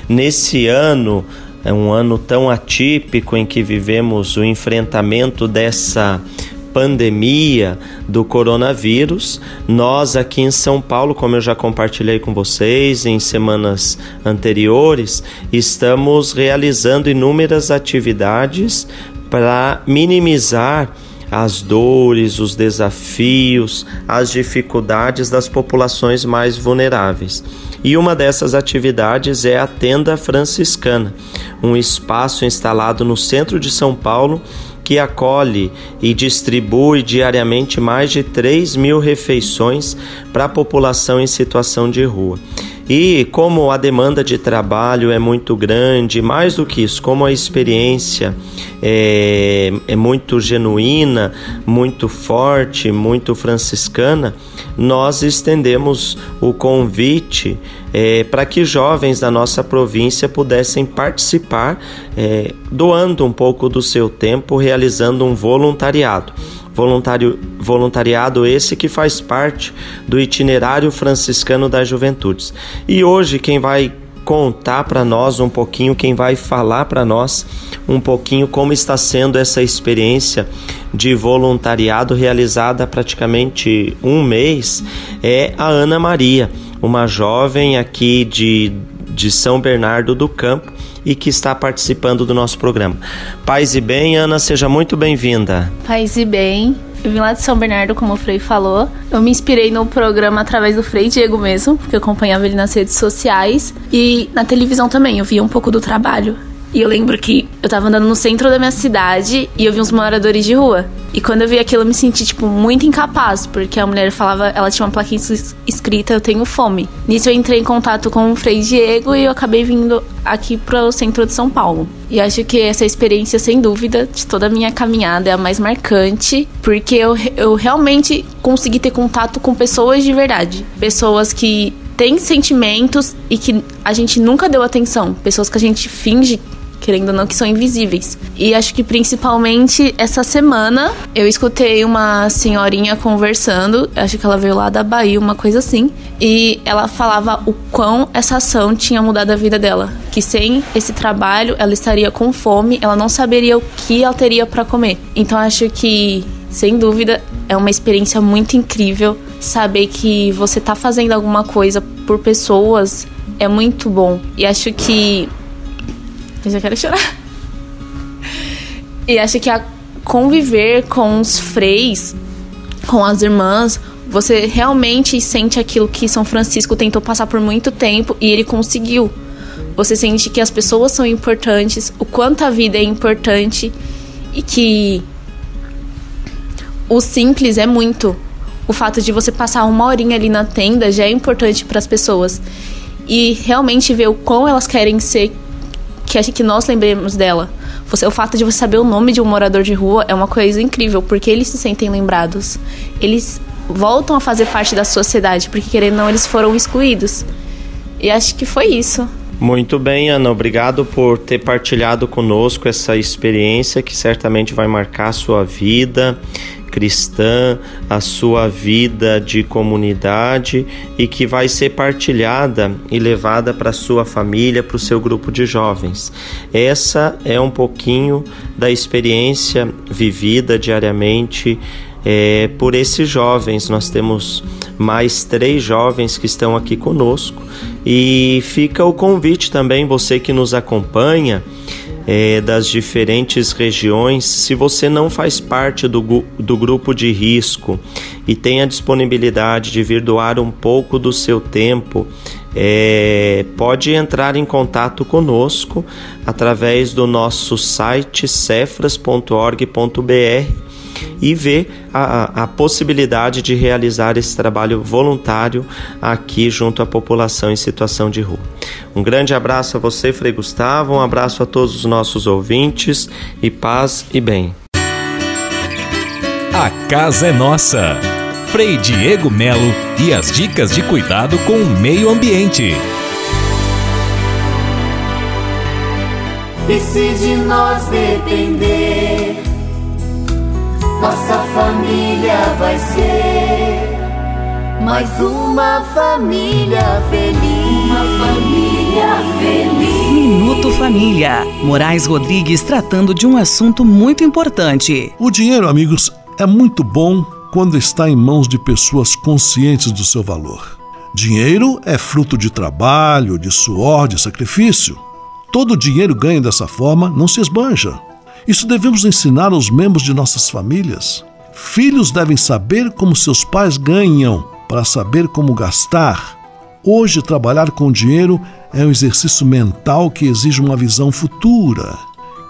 Nesse ano, é um ano tão atípico em que vivemos o enfrentamento dessa pandemia do coronavírus, nós aqui em São Paulo, como eu já compartilhei com vocês em semanas anteriores, estamos realizando inúmeras atividades para minimizar as dores, os desafios, as dificuldades das populações mais vulneráveis. E uma dessas atividades é a Tenda Franciscana, um espaço instalado no centro de São Paulo que acolhe e distribui diariamente mais de 3 mil refeições para a população em situação de rua. E como a demanda de trabalho é muito grande, mais do que isso, como a experiência é, é muito genuína, muito forte, muito franciscana, nós estendemos o convite é, para que jovens da nossa província pudessem participar, é, doando um pouco do seu tempo, realizando um voluntariado. Voluntário, voluntariado esse que faz parte do itinerário franciscano das juventudes. E hoje quem vai contar para nós um pouquinho, quem vai falar para nós um pouquinho como está sendo essa experiência de voluntariado realizada há praticamente um mês é a Ana Maria. uma jovem aqui de, de São Bernardo do Campo e que está participando do nosso programa. Paz e bem, Ana, seja muito bem-vinda. Paz e bem. Eu vim lá de São Bernardo, como o Frei falou. Eu me inspirei no programa através do Frei Diego mesmo, porque eu acompanhava ele nas redes sociais. E na televisão também, eu via um pouco do trabalho. E eu lembro que eu tava andando no centro da minha cidade e eu vi uns moradores de rua. E quando eu vi aquilo, eu me senti, tipo, muito incapaz, porque a mulher falava, ela tinha uma plaquinha escrita, eu tenho fome. Nisso eu entrei em contato com o Frei Diego e eu acabei vindo aqui pro centro de São Paulo. E acho que essa experiência, sem dúvida, de toda a minha caminhada é a mais marcante, porque eu, eu realmente consegui ter contato com pessoas de verdade. Pessoas que têm sentimentos e que a gente nunca deu atenção. Pessoas que a gente finge querendo ou não, que são invisíveis. E acho que principalmente essa semana eu escutei uma senhorinha conversando, acho que ela veio lá da Bahia, uma coisa assim, e ela falava o quão essa ação tinha mudado a vida dela. Que sem esse trabalho ela estaria com fome, ela não saberia o que ela teria para comer. Então acho que, sem dúvida, é uma experiência muito incrível saber que você tá fazendo alguma coisa por pessoas é muito bom. E acho que eu já quero chorar. E acho que a conviver com os freis, com as irmãs, você realmente sente aquilo que São Francisco tentou passar por muito tempo e ele conseguiu. Você sente que as pessoas são importantes, o quanto a vida é importante e que o simples é muito. O fato de você passar uma horinha ali na tenda já é importante para as pessoas. E realmente ver o quão elas querem ser que a que nós lembremos dela. Você, o fato de você saber o nome de um morador de rua é uma coisa incrível, porque eles se sentem lembrados. Eles voltam a fazer parte da sociedade, porque querendo ou não, eles foram excluídos. E acho que foi isso. Muito bem, Ana. Obrigado por ter partilhado conosco essa experiência que certamente vai marcar a sua vida cristã, a sua vida de comunidade e que vai ser partilhada e levada para sua família, para o seu grupo de jovens. Essa é um pouquinho da experiência vivida diariamente é, por esses jovens. Nós temos mais três jovens que estão aqui conosco e fica o convite também, você que nos acompanha é, das diferentes regiões, se você não faz parte do, do grupo de risco e tem a disponibilidade de vir doar um pouco do seu tempo, é, pode entrar em contato conosco através do nosso site cefras.org.br e ver a, a possibilidade de realizar esse trabalho voluntário aqui junto à população em situação de rua. Um grande abraço a você, Frei Gustavo, um abraço a todos os nossos ouvintes e paz e bem. A casa é nossa. Frei Diego Melo e as dicas de cuidado com o meio ambiente. E se de nós depender nossa família vai ser mais uma família feliz. Uma família feliz. Minuto Família. Moraes Rodrigues tratando de um assunto muito importante. O dinheiro, amigos, é muito bom quando está em mãos de pessoas conscientes do seu valor. Dinheiro é fruto de trabalho, de suor, de sacrifício. Todo dinheiro ganho dessa forma não se esbanja. Isso devemos ensinar aos membros de nossas famílias. Filhos devem saber como seus pais ganham para saber como gastar. Hoje, trabalhar com dinheiro é um exercício mental que exige uma visão futura.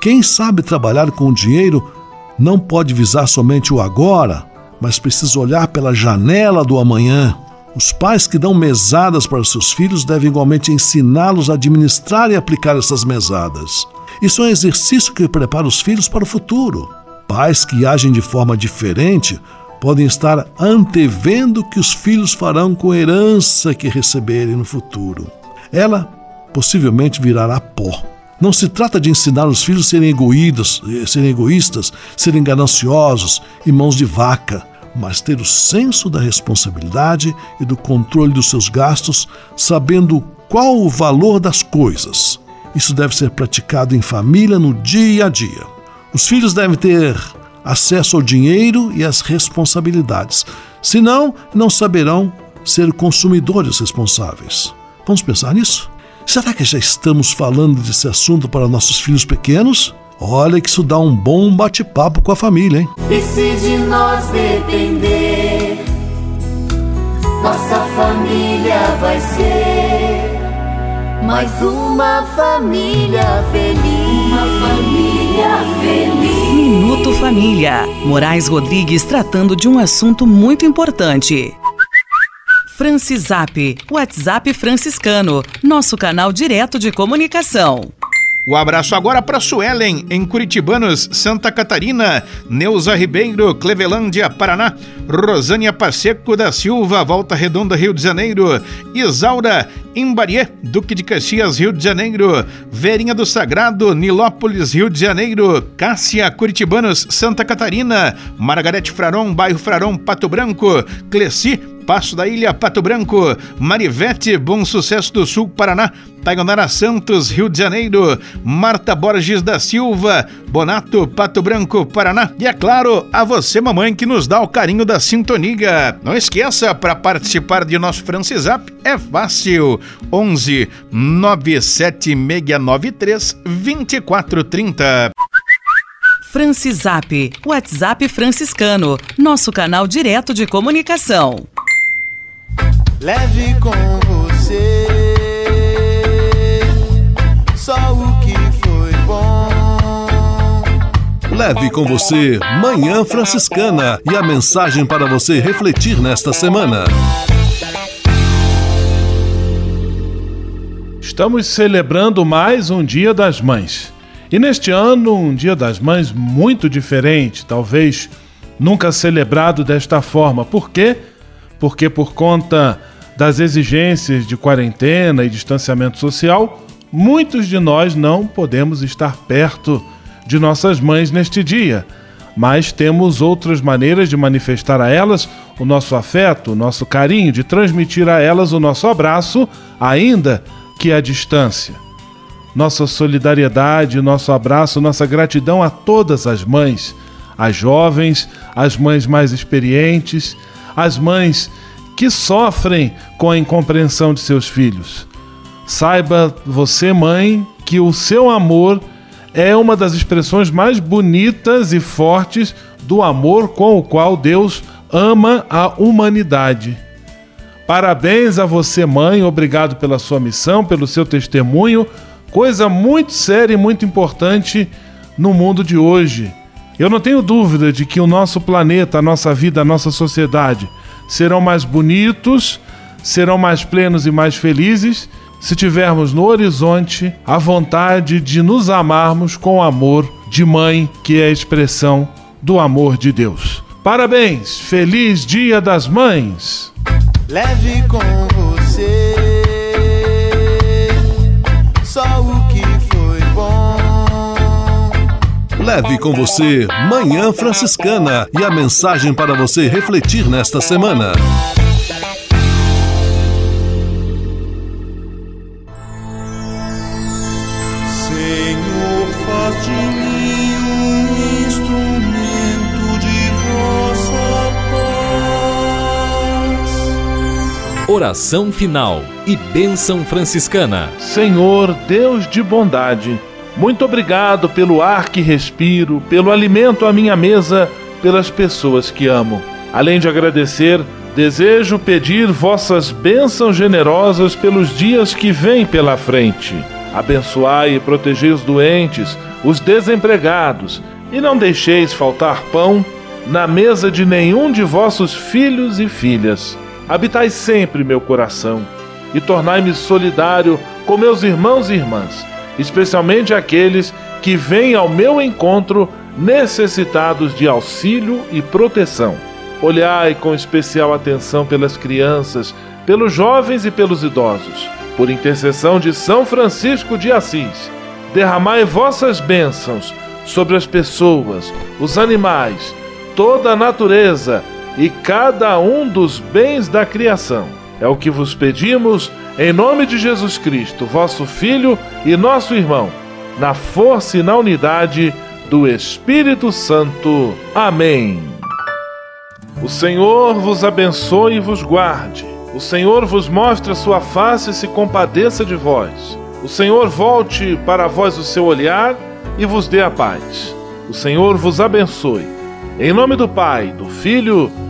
Quem sabe trabalhar com dinheiro não pode visar somente o agora, mas precisa olhar pela janela do amanhã. Os pais que dão mesadas para seus filhos devem igualmente ensiná-los a administrar e aplicar essas mesadas. Isso é um exercício que prepara os filhos para o futuro. Pais que agem de forma diferente podem estar antevendo que os filhos farão com a herança que receberem no futuro. Ela possivelmente virará pó. Não se trata de ensinar os filhos a serem egoístas, serem egoístas, serem gananciosos e mãos de vaca, mas ter o senso da responsabilidade e do controle dos seus gastos, sabendo qual o valor das coisas. Isso deve ser praticado em família no dia a dia. Os filhos devem ter acesso ao dinheiro e às responsabilidades, senão não saberão ser consumidores responsáveis. Vamos pensar nisso? Será que já estamos falando desse assunto para nossos filhos pequenos? Olha que isso dá um bom bate-papo com a família, hein? E se de nós depender, nossa família vai ser mais uma família feliz. Uma família feliz. Minuto Família. Moraes Rodrigues tratando de um assunto muito importante. Francisap, WhatsApp franciscano, nosso canal direto de comunicação. O abraço agora para Suelen, em Curitibanos, Santa Catarina, Neuza Ribeiro, Clevelândia, Paraná, Rosânia Pacheco da Silva, Volta Redonda, Rio de Janeiro, Isaura, Imbarié, Duque de Caxias, Rio de Janeiro, Verinha do Sagrado, Nilópolis, Rio de Janeiro, Cássia, Curitibanos, Santa Catarina, Margarete Fraron, Bairro Fraron, Pato Branco, Cleci, Passo da Ilha, Pato Branco, Marivete, Bom Sucesso do Sul, Paraná, Taionara Santos, Rio de Janeiro, Marta Borges da Silva, Bonato, Pato Branco, Paraná. E é claro, a você, mamãe, que nos dá o carinho da sintonia. Não esqueça, para participar de nosso Francisap, é fácil. 11 97693 2430. Francisap, WhatsApp franciscano, nosso canal direto de comunicação. Leve com você só o que foi bom. Leve com você Manhã Franciscana e a mensagem para você refletir nesta semana. Estamos celebrando mais um Dia das Mães. E neste ano, um Dia das Mães muito diferente, talvez nunca celebrado desta forma. Por quê? Porque por conta das exigências de quarentena e distanciamento social, muitos de nós não podemos estar perto de nossas mães neste dia, mas temos outras maneiras de manifestar a elas o nosso afeto, o nosso carinho, de transmitir a elas o nosso abraço, ainda que à distância. Nossa solidariedade, nosso abraço, nossa gratidão a todas as mães, as jovens, as mães mais experientes, as mães que sofrem com a incompreensão de seus filhos. Saiba você, mãe, que o seu amor é uma das expressões mais bonitas e fortes do amor com o qual Deus ama a humanidade. Parabéns a você, mãe, obrigado pela sua missão, pelo seu testemunho, coisa muito séria e muito importante no mundo de hoje. Eu não tenho dúvida de que o nosso planeta, a nossa vida, a nossa sociedade serão mais bonitos, serão mais plenos e mais felizes se tivermos no horizonte a vontade de nos amarmos com amor de mãe, que é a expressão do amor de Deus. Parabéns! Feliz Dia das Mães! Leve com Leve com você Manhã Franciscana e a mensagem para você refletir nesta semana. Senhor, faz de mim um instrumento de vossa paz. Oração final e bênção franciscana. Senhor, Deus de bondade, muito obrigado pelo ar que respiro, pelo alimento à minha mesa, pelas pessoas que amo. Além de agradecer, desejo pedir vossas bênçãos generosas pelos dias que vêm pela frente. Abençoai e protegei os doentes, os desempregados, e não deixeis faltar pão na mesa de nenhum de vossos filhos e filhas. Habitai sempre meu coração e tornai-me solidário com meus irmãos e irmãs, especialmente aqueles que vêm ao meu encontro necessitados de auxílio e proteção. Olhai com especial atenção pelas crianças, pelos jovens e pelos idosos. Por intercessão de São Francisco de Assis, derramai vossas bênçãos sobre as pessoas, os animais, toda a natureza e cada um dos bens da criação. É o que vos pedimos, em nome de Jesus Cristo, vosso Filho e nosso irmão, na força e na unidade do Espírito Santo. Amém. O Senhor vos abençoe e vos guarde. O Senhor vos mostre a sua face e se compadeça de vós. O Senhor volte para vós o seu olhar e vos dê a paz. O Senhor vos abençoe. Em nome do Pai, do Filho e